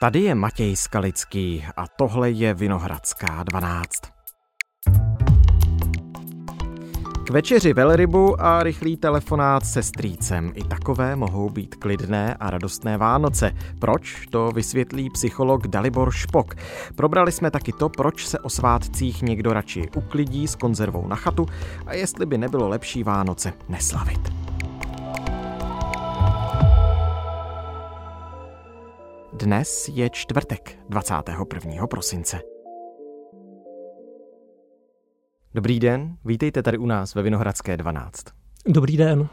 Tady je Matěj Skalický a tohle je Vinohradská 12. K večeři velrybu a rychlý telefonát se strýcem. I takové mohou být klidné a radostné Vánoce. Proč? To vysvětlí psycholog Dalibor Špok. Probrali jsme taky to, proč se o svátcích někdo radši uklidí s konzervou na chatu a jestli by nebylo lepší Vánoce neslavit. Dnes je čtvrtek, 21. prosince. Dobrý den, vítejte tady u nás ve Vinohradské 12. Dobrý den.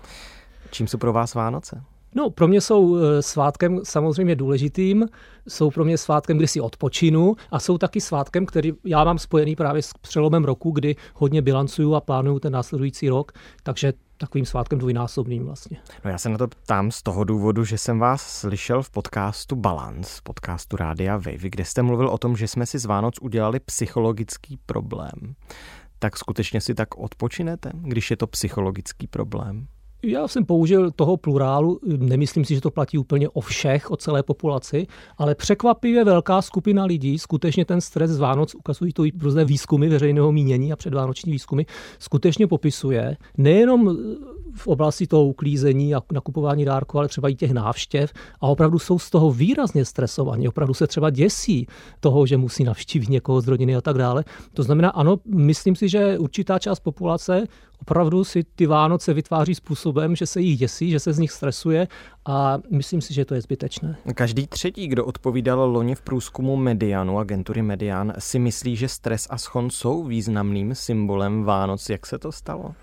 Čím jsou pro vás Vánoce? No, pro mě jsou eh, svátkem samozřejmě důležitým, jsou pro mě svátkem, kdy si odpočinu a jsou taky svátkem, který já mám spojený právě s přelomem roku, kdy hodně bilancuju a plánuju ten následující rok, takže takovým svátkem dvojnásobným vlastně. No já se na to ptám z toho důvodu, že jsem vás slyšel v podcastu Balance, podcastu Rádia Wave, kde jste mluvil o tom, že jsme si z Vánoc udělali psychologický problém. Tak skutečně si tak odpočinete, když je to psychologický problém? Já jsem použil toho plurálu, nemyslím si, že to platí úplně o všech, o celé populaci, ale překvapivě velká skupina lidí, skutečně ten stres z Vánoc, ukazují to i různé výzkumy veřejného mínění a předvánoční výzkumy, skutečně popisuje nejenom v oblasti toho uklízení a nakupování dárků, ale třeba i těch návštěv a opravdu jsou z toho výrazně stresovaní, opravdu se třeba děsí toho, že musí navštívit někoho z rodiny a tak dále. To znamená, ano, myslím si, že určitá část populace opravdu si ty Vánoce vytváří způsobem, že se jich děsí, že se z nich stresuje a myslím si, že to je zbytečné. Každý třetí, kdo odpovídal loni v průzkumu Medianu, agentury Median, si myslí, že stres a schon jsou významným symbolem Vánoc. Jak se to stalo?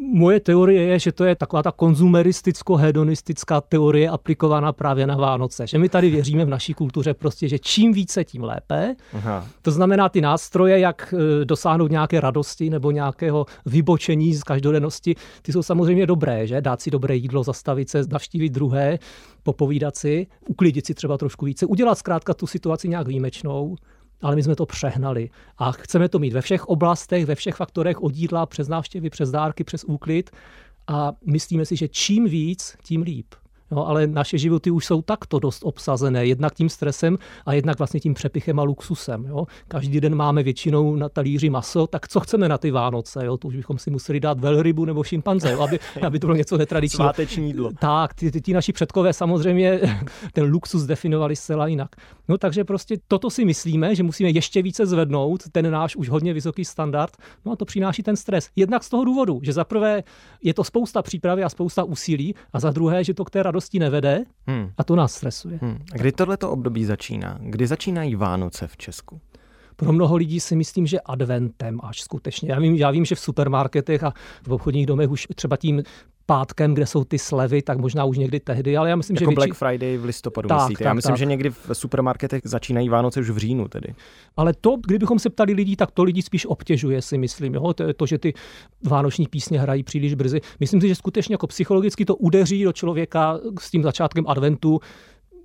Moje teorie je, že to je taková ta konzumeristicko-hedonistická teorie aplikovaná právě na Vánoce. Že my tady věříme v naší kultuře prostě, že čím více, tím lépe. Aha. To znamená ty nástroje, jak e, dosáhnout nějaké radosti nebo nějakého vybočení z každodennosti, ty jsou samozřejmě dobré, že? Dát si dobré jídlo, zastavit se, navštívit druhé, popovídat si, uklidit si třeba trošku více, udělat zkrátka tu situaci nějak výjimečnou ale my jsme to přehnali. A chceme to mít ve všech oblastech, ve všech faktorech od jídla, přes návštěvy, přes dárky, přes úklid. A myslíme si, že čím víc, tím líp. No, ale naše životy už jsou takto dost obsazené, jednak tím stresem a jednak vlastně tím přepichem a luxusem. Jo. Každý den máme většinou na talíři maso, tak co chceme na ty Vánoce? Jo? To už bychom si museli dát velrybu nebo šimpanze, jo? Aby, aby to bylo něco netradičního. Sváteční jídlo. Tak, ty, ty, ty naši předkové samozřejmě ten luxus definovali zcela jinak. No takže prostě toto si myslíme, že musíme ještě více zvednout, ten náš už hodně vysoký standard, no a to přináší ten stres. Jednak z toho důvodu, že za prvé je to spousta přípravy a spousta úsilí a za druhé, že to k té radosti nevede hmm. a to nás stresuje. Hmm. A kdy tohleto období začíná? Kdy začínají Vánoce v Česku? Pro mnoho lidí si myslím, že adventem až skutečně. Já vím, já vím, že v supermarketech a v obchodních domech už třeba tím pátkem, kde jsou ty slevy, tak možná už někdy tehdy, ale já myslím, jako že... Black větši... Friday v listopadu tak, myslíte? Tak, já myslím, tak. že někdy v supermarketech začínají Vánoce už v říjnu tedy. Ale to, kdybychom se ptali lidí, tak to lidi spíš obtěžuje, si myslím. Jo? To, to, že ty vánoční písně hrají příliš brzy. Myslím si, že skutečně jako psychologicky to udeří do člověka s tím začátkem adventu,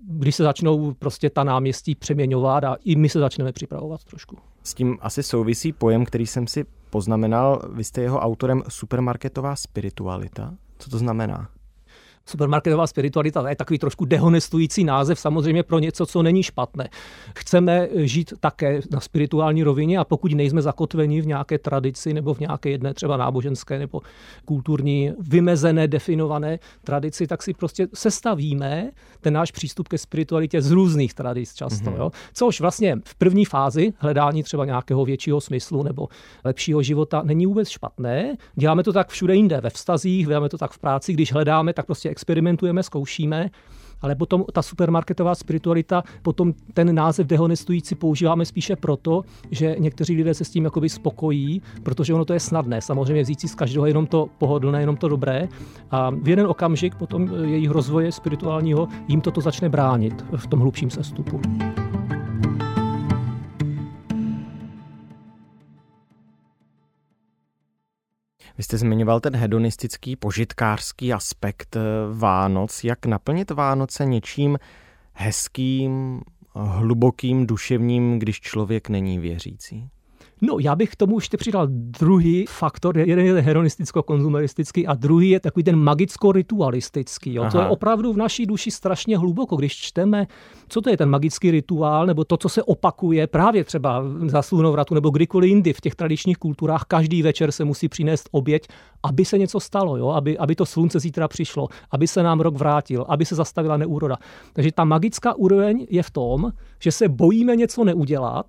když se začnou prostě ta náměstí přeměňovat a i my se začneme připravovat trošku. S tím asi souvisí pojem, který jsem si poznamenal. Vy jste jeho autorem supermarketová spiritualita. Co to znamená? Supermarketová spiritualita je takový trošku dehonestující název samozřejmě pro něco, co není špatné. Chceme žít také na spirituální rovině a pokud nejsme zakotveni v nějaké tradici nebo v nějaké jedné třeba náboženské nebo kulturní vymezené, definované tradici, tak si prostě sestavíme ten náš přístup ke spiritualitě z různých tradic často. Mm-hmm. Jo? Což vlastně v první fázi hledání třeba nějakého většího smyslu nebo lepšího života není vůbec špatné. Děláme to tak všude jinde, ve vztazích, děláme to tak v práci, když hledáme, tak prostě experimentujeme, zkoušíme, ale potom ta supermarketová spiritualita, potom ten název dehonestující používáme spíše proto, že někteří lidé se s tím jakoby spokojí, protože ono to je snadné. Samozřejmě vzít si z každého jenom to pohodlné, jenom to dobré. A v jeden okamžik potom jejich rozvoje spirituálního jim toto začne bránit v tom hlubším sestupu. Vy jste zmiňoval ten hedonistický, požitkářský aspekt eh, Vánoc. Jak naplnit Vánoce něčím hezkým, hlubokým, duševním, když člověk není věřící? No, já bych k tomu ještě přidal druhý faktor, jeden je hedonisticko-konzumeristický a druhý je takový ten magicko-ritualistický. Jo. To je opravdu v naší duši strašně hluboko, když čteme, co to je ten magický rituál, nebo to, co se opakuje právě třeba za slunovratu nebo kdykoliv jindy v těch tradičních kulturách. Každý večer se musí přinést oběť, aby se něco stalo, jo? Aby, aby to slunce zítra přišlo, aby se nám rok vrátil, aby se zastavila neúroda. Takže ta magická úroveň je v tom, že se bojíme něco neudělat,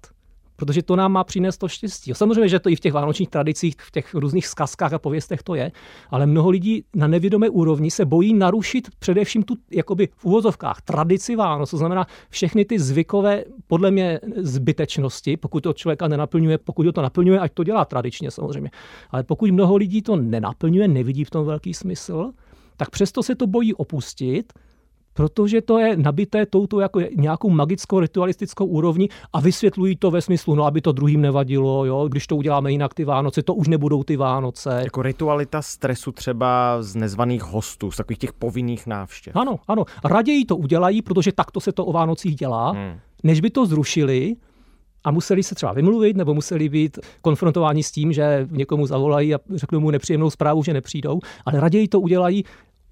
protože to nám má přinést to štěstí. Samozřejmě, že to i v těch vánočních tradicích, v těch různých zkazkách a pověstech to je, ale mnoho lidí na nevědomé úrovni se bojí narušit především tu jakoby v úvozovkách tradici Vánoc, to znamená všechny ty zvykové, podle mě, zbytečnosti, pokud to člověka nenaplňuje, pokud ho to naplňuje, ať to dělá tradičně samozřejmě. Ale pokud mnoho lidí to nenaplňuje, nevidí v tom velký smysl, tak přesto se to bojí opustit protože to je nabité touto jako nějakou magickou ritualistickou úrovní a vysvětlují to ve smyslu, no aby to druhým nevadilo, jo, když to uděláme jinak ty Vánoce, to už nebudou ty Vánoce. Jako ritualita stresu třeba z nezvaných hostů, z takových těch povinných návštěv. Ano, ano. Raději to udělají, protože takto se to o Vánocích dělá, hmm. než by to zrušili, a museli se třeba vymluvit, nebo museli být konfrontováni s tím, že někomu zavolají a řeknou mu nepříjemnou zprávu, že nepřijdou, ale raději to udělají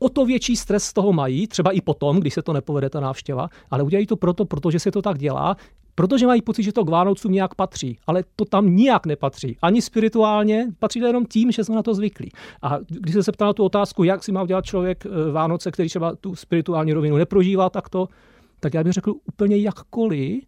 o to větší stres z toho mají, třeba i potom, když se to nepovede ta návštěva, ale udělají to proto, protože se to tak dělá, protože mají pocit, že to k Vánocům nějak patří, ale to tam nijak nepatří. Ani spirituálně, patří to jenom tím, že jsme na to zvyklí. A když se ptal na tu otázku, jak si má udělat člověk eh, Vánoce, který třeba tu spirituální rovinu neprožívá takto, tak já bych řekl úplně jakkoliv,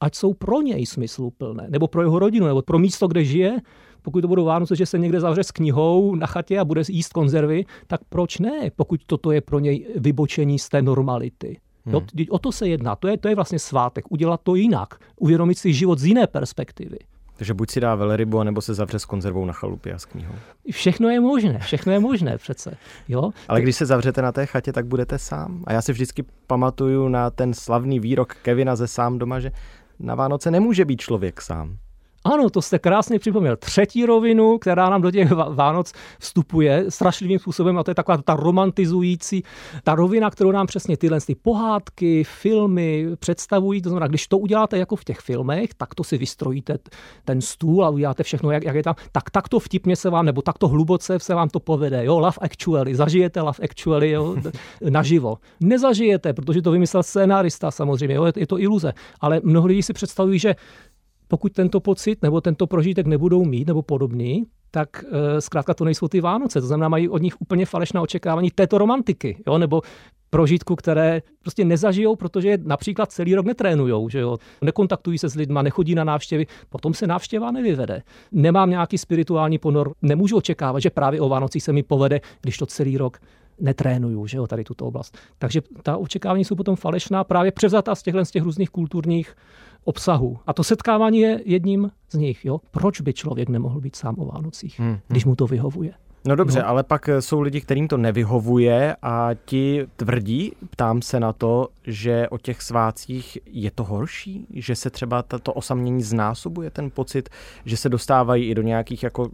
ať jsou pro něj smysluplné, nebo pro jeho rodinu, nebo pro místo, kde žije, pokud to budou Vánoce, že se někde zavře s knihou na chatě a bude jíst konzervy, tak proč ne, pokud toto je pro něj vybočení z té normality. Hmm. Jo, o to se jedná, to je, to je vlastně svátek, udělat to jinak, uvědomit si život z jiné perspektivy. Takže buď si dá velerybu, nebo se zavře s konzervou na chalupě a s knihou. Všechno je možné, všechno je možné přece. Jo? Ale když se zavřete na té chatě, tak budete sám. A já si vždycky pamatuju na ten slavný výrok Kevina ze Sám doma, že na Vánoce nemůže být člověk sám. Ano, to jste krásně připomněl. Třetí rovinu, která nám do těch Vánoc vstupuje strašlivým způsobem, a to je taková ta romantizující, ta rovina, kterou nám přesně tyhle ty pohádky, filmy představují. To znamená, když to uděláte jako v těch filmech, tak to si vystrojíte ten stůl a uděláte všechno, jak, jak je tam, tak takto vtipně se vám, nebo takto hluboce se vám to povede. Jo, Love Actually, zažijete Love Actually jo, naživo. Nezažijete, protože to vymyslel scénárista samozřejmě, jo, je, to iluze. Ale mnoho lidí si představují, že pokud tento pocit nebo tento prožitek nebudou mít nebo podobný, tak e, zkrátka to nejsou ty Vánoce. To znamená, mají od nich úplně falešná očekávání této romantiky, jo? nebo prožitku, které prostě nezažijou, protože například celý rok netrénujou, že jo? nekontaktují se s lidma, nechodí na návštěvy, potom se návštěva nevyvede. Nemám nějaký spirituální ponor, nemůžu očekávat, že právě o Vánocích se mi povede, když to celý rok netrénuju, že jo, tady tuto oblast. Takže ta očekávání jsou potom falešná, právě převzatá z těchto z těch různých kulturních obsahu. A to setkávání je jedním z nich. Jo? Proč by člověk nemohl být sám o Vánocích, hmm. když mu to vyhovuje? No dobře, no. ale pak jsou lidi, kterým to nevyhovuje a ti tvrdí, ptám se na to, že o těch svácích je to horší, že se třeba tato osamění znásobuje ten pocit, že se dostávají i do nějakých jako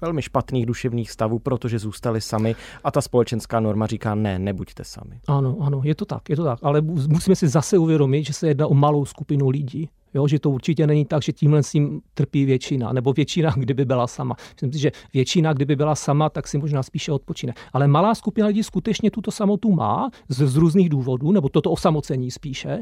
velmi špatných duševních stavů, protože zůstali sami a ta společenská norma říká ne, nebuďte sami. Ano, ano, je to tak, je to tak, ale musíme si zase uvědomit, že se jedná o malou skupinu lidí. Jo, že to určitě není tak, že tímhle s tím trpí většina, nebo většina, kdyby byla sama. Myslím si, že většina, kdyby byla sama, tak si možná spíše odpočine. Ale malá skupina lidí skutečně tuto samotu má z, z různých důvodů, nebo toto osamocení spíše.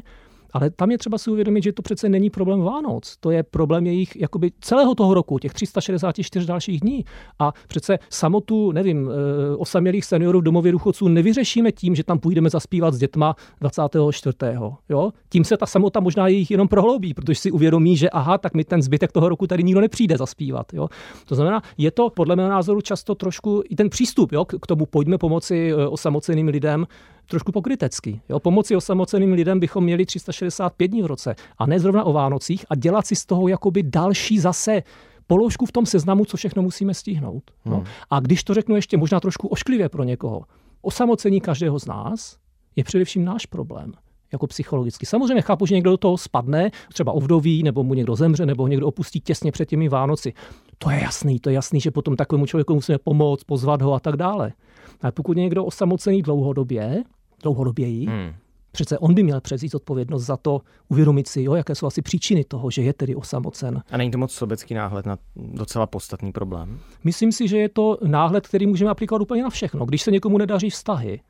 Ale tam je třeba si uvědomit, že to přece není problém Vánoc. To je problém jejich jakoby celého toho roku, těch 364 dalších dní. A přece samotu, nevím, eh, osamělých seniorů v domově důchodců nevyřešíme tím, že tam půjdeme zaspívat s dětma 24. Jo? Tím se ta samota možná jejich jenom prohloubí, protože si uvědomí, že aha, tak mi ten zbytek toho roku tady nikdo nepřijde zaspívat. Jo? To znamená, je to podle mého názoru často trošku i ten přístup jo, k tomu pojďme pomoci eh, osamoceným lidem, trošku pokrytecký. Jo? Pomoci osamoceným lidem bychom měli 365 dní v roce a ne zrovna o Vánocích a dělat si z toho jakoby další zase položku v tom seznamu, co všechno musíme stihnout. No. Hmm. A když to řeknu ještě možná trošku ošklivě pro někoho, osamocení každého z nás je především náš problém jako psychologicky. Samozřejmě chápu, že někdo do toho spadne, třeba ovdoví, nebo mu někdo zemře, nebo ho někdo opustí těsně před těmi Vánoci. To je jasný, to je jasný, že potom takovému člověku musíme pomoct, pozvat ho a tak dále. Ale pokud je někdo osamocený dlouhodobě, dlouhodoběji, hmm. Přece on by měl přezít odpovědnost za to, uvědomit si, jo, jaké jsou asi příčiny toho, že je tedy osamocen. A není to moc sobecký náhled na docela podstatný problém? Myslím si, že je to náhled, který můžeme aplikovat úplně na všechno. Když se někomu nedaří vztahy,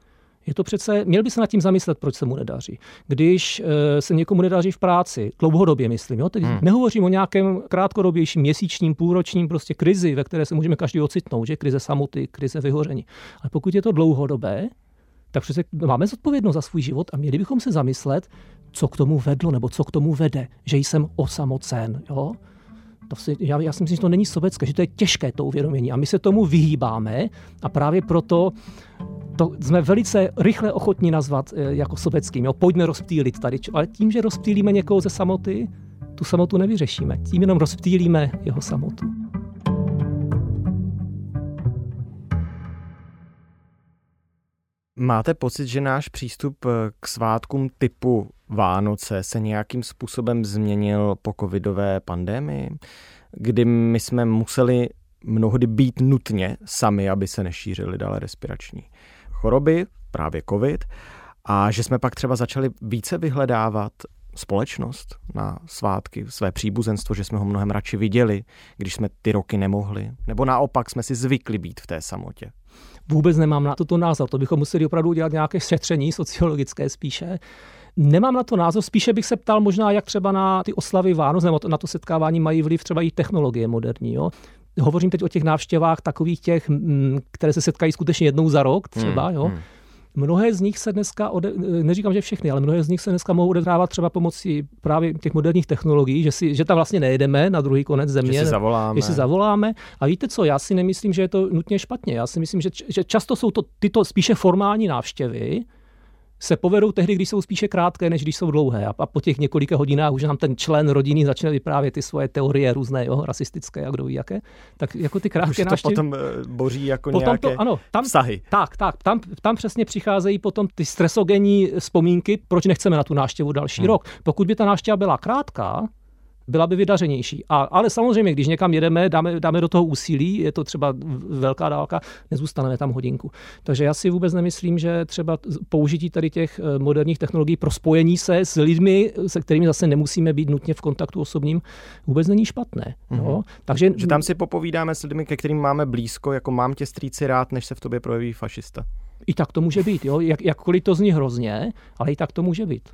je to přece, měl by se nad tím zamyslet, proč se mu nedaří. Když e, se někomu nedaří v práci, dlouhodobě myslím, jo? Teď hmm. nehovořím o nějakém krátkodobějším, měsíčním, půlročním prostě krizi, ve které se můžeme každý ocitnout, že krize samoty, krize vyhoření. Ale pokud je to dlouhodobé, tak přece máme zodpovědnost za svůj život a měli bychom se zamyslet, co k tomu vedlo, nebo co k tomu vede, že jsem osamocen. Jo? To si, já, já si myslím, že to není sobecké, že to je těžké to uvědomění a my se tomu vyhýbáme a právě proto to jsme velice rychle ochotní nazvat eh, jako sobeckým. Jo? Pojďme rozptýlit tady. Ale tím, že rozptýlíme někoho ze samoty, tu samotu nevyřešíme. Tím jenom rozptýlíme jeho samotu. Máte pocit, že náš přístup eh, k svátkům typu Vánoce se nějakým způsobem změnil po covidové pandemii, kdy my jsme museli mnohdy být nutně sami, aby se nešířily dále respirační choroby, právě covid, a že jsme pak třeba začali více vyhledávat společnost na svátky, své příbuzenstvo, že jsme ho mnohem radši viděli, když jsme ty roky nemohli, nebo naopak jsme si zvykli být v té samotě. Vůbec nemám na toto názor, to bychom museli opravdu udělat nějaké šetření sociologické spíše. Nemám na to názor, spíše bych se ptal možná, jak třeba na ty oslavy Vánoc nebo na to setkávání mají vliv třeba i technologie moderní. Jo? Hovořím teď o těch návštěvách takových těch, které se setkají skutečně jednou za rok třeba, hmm, jo. Hmm. Mnohé z nich se dneska, ode, neříkám, že všechny, ale mnohé z nich se dneska mohou odehrávat třeba pomocí právě těch moderních technologií, že, si, že tam vlastně nejedeme na druhý konec země. Že si zavoláme. Že si zavoláme. A víte co, já si nemyslím, že je to nutně špatně. Já si myslím, že, že často jsou to tyto spíše formální návštěvy, se povedou tehdy, když jsou spíše krátké, než když jsou dlouhé. A po těch několika hodinách už nám ten člen rodiny začne vyprávět ty svoje teorie různé, jo, rasistické a kdo ví jaké. Tak jako ty krátké už to potom eh, boří jako potom nějaké to, ano, tam, vztahy. Tak, tak. Tam, tam přesně přicházejí potom ty stresogenní vzpomínky, proč nechceme na tu návštěvu další hmm. rok. Pokud by ta návštěva byla krátká, byla by vydařenější. A, ale samozřejmě, když někam jedeme, dáme, dáme do toho úsilí, je to třeba velká dálka, nezůstaneme tam hodinku. Takže já si vůbec nemyslím, že třeba použití tady těch eh, moderních technologií pro spojení se s lidmi, se kterými zase nemusíme být nutně v kontaktu osobním, vůbec není špatné. Mm-hmm. Jo? Takže, že tam si popovídáme s lidmi, ke kterým máme blízko, jako mám tě strýci rád, než se v tobě projeví fašista. I tak to může být, jo? Jak, jakkoliv to zní hrozně, ale i tak to může být.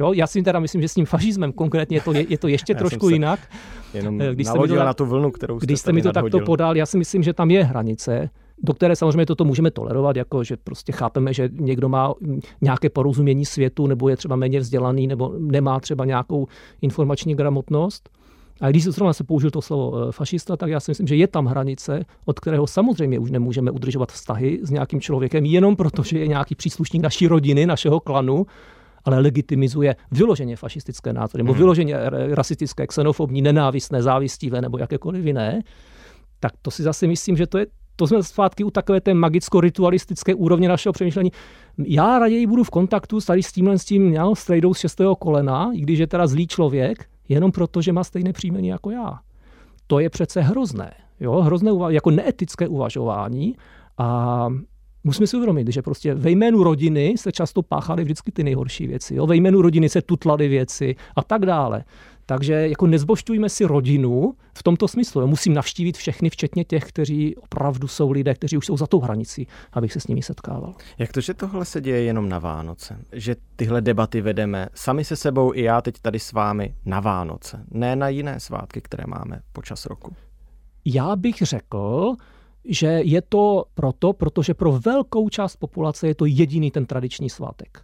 Jo, já si teda myslím, že s tím fašismem konkrétně je to, je, je to ještě trošku jinak. Jenom eh, když jste mi to, na tu vlnu, kterou jste Když jste mi to nadhodil. takto podal, já si myslím, že tam je hranice, do které samozřejmě toto můžeme tolerovat, jako že prostě chápeme, že někdo má nějaké porozumění světu, nebo je třeba méně vzdělaný, nebo nemá třeba nějakou informační gramotnost. A když zrovna se použil to slovo eh, fašista, tak já si myslím, že je tam hranice, od kterého samozřejmě už nemůžeme udržovat vztahy s nějakým člověkem, jenom protože je nějaký příslušník naší rodiny, našeho klanu, ale legitimizuje vyloženě fašistické názory, nebo hmm. vyloženě rasistické, xenofobní, nenávistné, závistivé nebo jakékoliv jiné, tak to si zase myslím, že to je to jsme zpátky u takové té magicko-ritualistické úrovně našeho přemýšlení. Já raději budu v kontaktu s tady s tímhle s tím já, strejdou z šestého kolena, i když je teda zlý člověk, jenom proto, že má stejné příjmení jako já. To je přece hrozné. Jo? Hrozné jako neetické uvažování a Musíme si uvědomit, že prostě ve jménu rodiny se často páchaly vždycky ty nejhorší věci. Jo? Ve jménu rodiny se tutlaly věci a tak dále. Takže jako nezbošťujme si rodinu v tomto smyslu. Jo? Musím navštívit všechny, včetně těch, kteří opravdu jsou lidé, kteří už jsou za tou hranicí, abych se s nimi setkával. Jak to, že tohle se děje jenom na Vánoce? Že tyhle debaty vedeme sami se sebou i já teď tady s vámi na Vánoce, ne na jiné svátky, které máme počas roku? Já bych řekl, že je to proto, protože pro velkou část populace je to jediný ten tradiční svátek.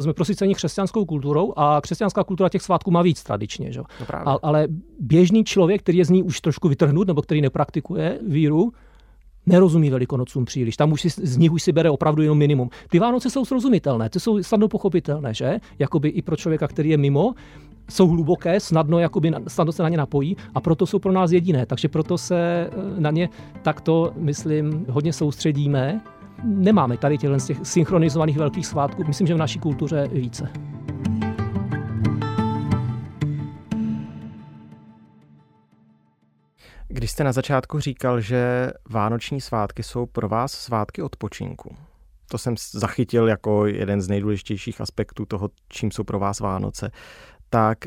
Jsme prosyceni křesťanskou kulturou a křesťanská kultura těch svátků má víc tradičně. Že? No a, ale běžný člověk, který je z ní už trošku vytrhnut nebo který nepraktikuje víru, nerozumí velikonocům příliš. Tam už si, z nich už si bere opravdu jenom minimum. Ty Vánoce jsou srozumitelné, ty jsou snadno pochopitelné, že? Jakoby i pro člověka, který je mimo, jsou hluboké, snadno, jakoby, snadno se na ně napojí a proto jsou pro nás jediné. Takže proto se eh, na ně takto, myslím, hodně soustředíme. Nemáme tady z těch synchronizovaných velkých svátků, myslím, že v naší kultuře více. Když jste na začátku říkal, že vánoční svátky jsou pro vás svátky odpočinku, to jsem zachytil jako jeden z nejdůležitějších aspektů toho, čím jsou pro vás Vánoce, tak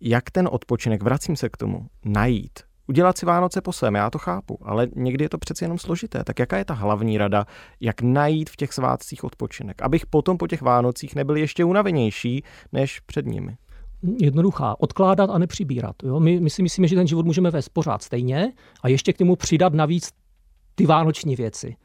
jak ten odpočinek, vracím se k tomu, najít, udělat si Vánoce po svém, já to chápu, ale někdy je to přeci jenom složité. Tak jaká je ta hlavní rada, jak najít v těch svátcích odpočinek, abych potom po těch Vánocích nebyl ještě unavenější než před nimi? Jednoduchá. Odkládat a nepřibírat. Jo? My, my si myslíme, že ten život můžeme vést pořád stejně a ještě k němu přidat navíc ty vánoční věci.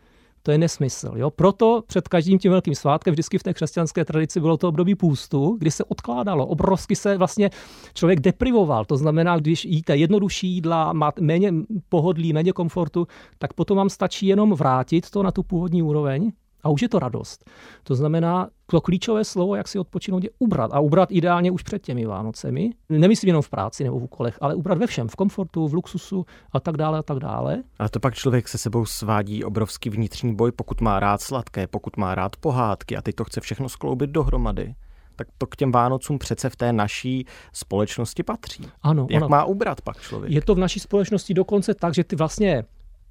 To je nesmysl. Jo? Proto před každým tím velkým svátkem vždycky v té křesťanské tradici bylo to období půstu, kdy se odkládalo. Obrovsky se vlastně člověk deprivoval. To znamená, když jíte jednodušší jídla, máte méně pohodlí, méně komfortu, tak potom vám stačí jenom vrátit to na tu původní úroveň a už je to radost. To znamená, to klíčové slovo, jak si odpočinout, je ubrat. A ubrat ideálně už před těmi Vánocemi. Nemyslím jenom v práci nebo v úkolech, ale ubrat ve všem. V komfortu, v luxusu a tak dále a tak dále. Ale to pak člověk se sebou svádí obrovský vnitřní boj, pokud má rád sladké, pokud má rád pohádky a teď to chce všechno skloubit dohromady tak to k těm Vánocům přece v té naší společnosti patří. Ano, Jak ano. má ubrat pak člověk? Je to v naší společnosti dokonce tak, že ty vlastně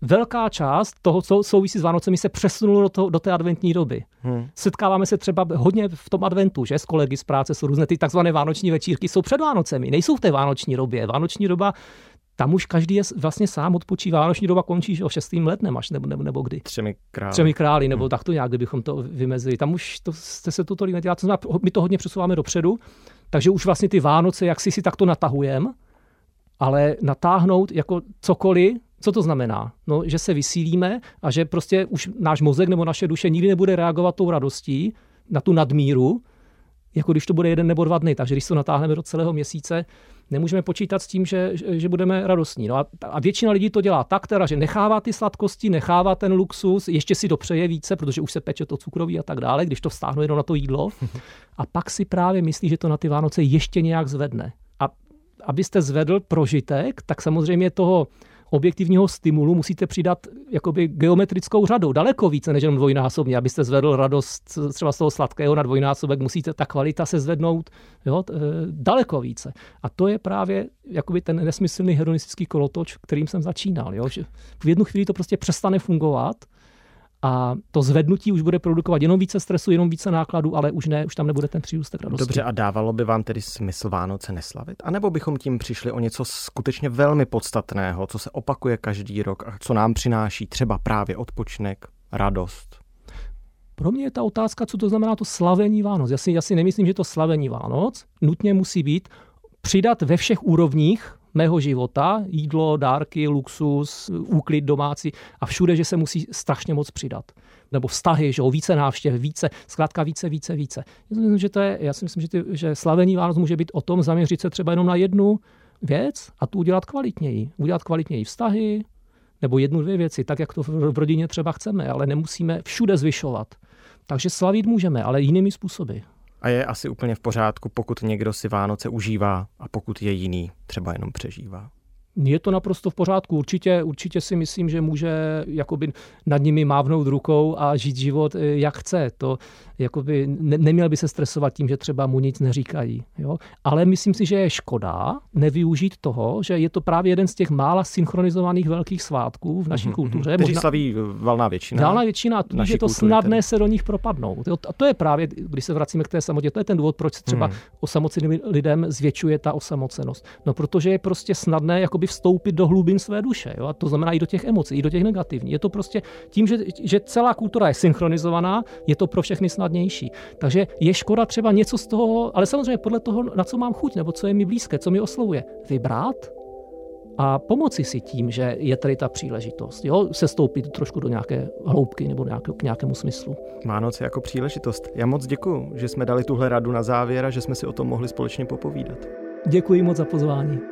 velká část toho, co souvisí s Vánocemi, se přesunulo do, toho, do té adventní doby. Hmm. Setkáváme se třeba hodně v tom adventu, že s kolegy z práce jsou různé ty takzvané vánoční večírky, jsou před Vánocemi, nejsou v té vánoční době. Vánoční doba tam už každý je vlastně sám odpočívá. Vánoční doba končí o 6. lednem až, nebo, nebo, nebo kdy. Třemi králi. Třemi králi, nebo hmm. tak to nějak, kdybychom to vymezili. Tam už to, jste se to tolik nedělá. To znamená, my to hodně přesouváme dopředu, takže už vlastně ty Vánoce, jak si si takto natahujeme, ale natáhnout jako cokoliv, co to znamená? No, že se vysílíme a že prostě už náš mozek nebo naše duše nikdy nebude reagovat tou radostí na tu nadmíru, jako když to bude jeden nebo dva dny. Takže když to natáhneme do celého měsíce, nemůžeme počítat s tím, že, že budeme radostní. No a, a většina lidí to dělá tak, teda, že nechává ty sladkosti, nechává ten luxus, ještě si dopřeje více, protože už se peče to cukroví a tak dále, když to vstáhnu jenom na to jídlo. A pak si právě myslí, že to na ty Vánoce ještě nějak zvedne. A abyste zvedl prožitek, tak samozřejmě toho objektivního stimulu musíte přidat jakoby geometrickou řadou, daleko více než jenom dvojnásobně. Abyste zvedl radost třeba z toho sladkého na dvojnásobek, musíte ta kvalita se zvednout jo, daleko více. A to je právě jakoby ten nesmyslný hedonistický kolotoč, kterým jsem začínal. Jo? Že v jednu chvíli to prostě přestane fungovat a to zvednutí už bude produkovat jenom více stresu, jenom více nákladů, ale už ne, už tam nebude ten přírůstek radosti. Dobře, a dávalo by vám tedy smysl Vánoce neslavit? A nebo bychom tím přišli o něco skutečně velmi podstatného, co se opakuje každý rok a co nám přináší třeba právě odpočinek, radost? Pro mě je ta otázka, co to znamená to slavení Vánoc. Já si, já si nemyslím, že to slavení Vánoc nutně musí být přidat ve všech úrovních mého života, jídlo, dárky, luxus, úklid domácí a všude, že se musí strašně moc přidat. Nebo vztahy, že více návštěv, více, zkrátka více, více, více. Já si myslím, že, to je, já si myslím, že, ty, že slavení Vánoc může být o tom zaměřit se třeba jenom na jednu věc a tu udělat kvalitněji. Udělat kvalitněji vztahy, nebo jednu, dvě věci, tak jak to v rodině třeba chceme, ale nemusíme všude zvyšovat. Takže slavit můžeme, ale jinými způsoby. A je asi úplně v pořádku, pokud někdo si Vánoce užívá a pokud je jiný třeba jenom přežívá. Je to naprosto v pořádku. Určitě, určitě si myslím, že může jakoby nad nimi mávnout rukou a žít život, eh, jak chce. To jakoby ne, neměl by se stresovat tím, že třeba mu nic neříkají. Jo? Ale myslím si, že je škoda nevyužít toho, že je to právě jeden z těch mála synchronizovaných velkých svátků v naší mm-hmm. kultuře. Kteří slaví valná většina. Valná většina, tudíž je to snadné tedy. se do nich propadnout. A to je právě, když se vracíme k té samotě, to je ten důvod, proč třeba mm. osamoceným lidem zvětšuje ta osamocenost. No protože je prostě snadné jakoby vstoupit do hlubin své duše. Jo? A to znamená i do těch emocí, i do těch negativních. Je to prostě tím, že, že celá kultura je synchronizovaná, je to pro všechny snadnější. Takže je škoda třeba něco z toho, ale samozřejmě podle toho, na co mám chuť, nebo co je mi blízké, co mi oslovuje, vybrat a pomoci si tím, že je tady ta příležitost, jo, se stoupit trošku do nějaké hloubky nebo nějaké, k nějakému smyslu. Vánoce jako příležitost. Já moc děkuji, že jsme dali tuhle radu na závěr a že jsme si o tom mohli společně popovídat. Děkuji moc za pozvání.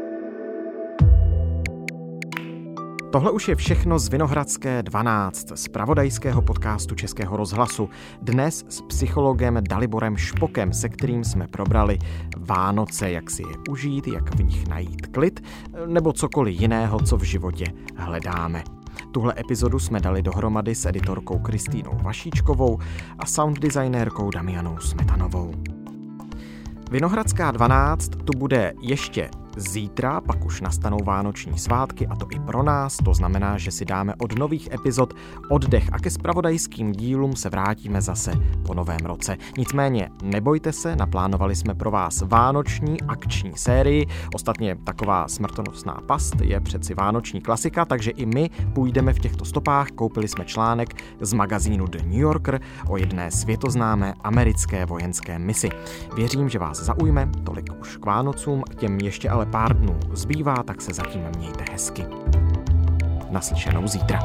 Tohle už je všechno z Vinohradské 12, z pravodajského podcastu Českého rozhlasu. Dnes s psychologem Daliborem Špokem, se kterým jsme probrali Vánoce, jak si je užít, jak v nich najít klid, nebo cokoliv jiného, co v životě hledáme. Tuhle epizodu jsme dali dohromady s editorkou Kristýnou Vašíčkovou a sound designérkou Damianou Smetanovou. Vinohradská 12 tu bude ještě Zítra pak už nastanou vánoční svátky a to i pro nás, to znamená, že si dáme od nových epizod oddech a ke spravodajským dílům se vrátíme zase po novém roce. Nicméně nebojte se, naplánovali jsme pro vás vánoční akční sérii. Ostatně taková smrtonosná past je přeci vánoční klasika, takže i my půjdeme v těchto stopách. Koupili jsme článek z magazínu The New Yorker o jedné světoznámé americké vojenské misi. Věřím, že vás zaujme, tolik už k Vánocům, těm ještě ale pár dnů zbývá, tak se zatím mějte hezky. Naslyšenou zítra.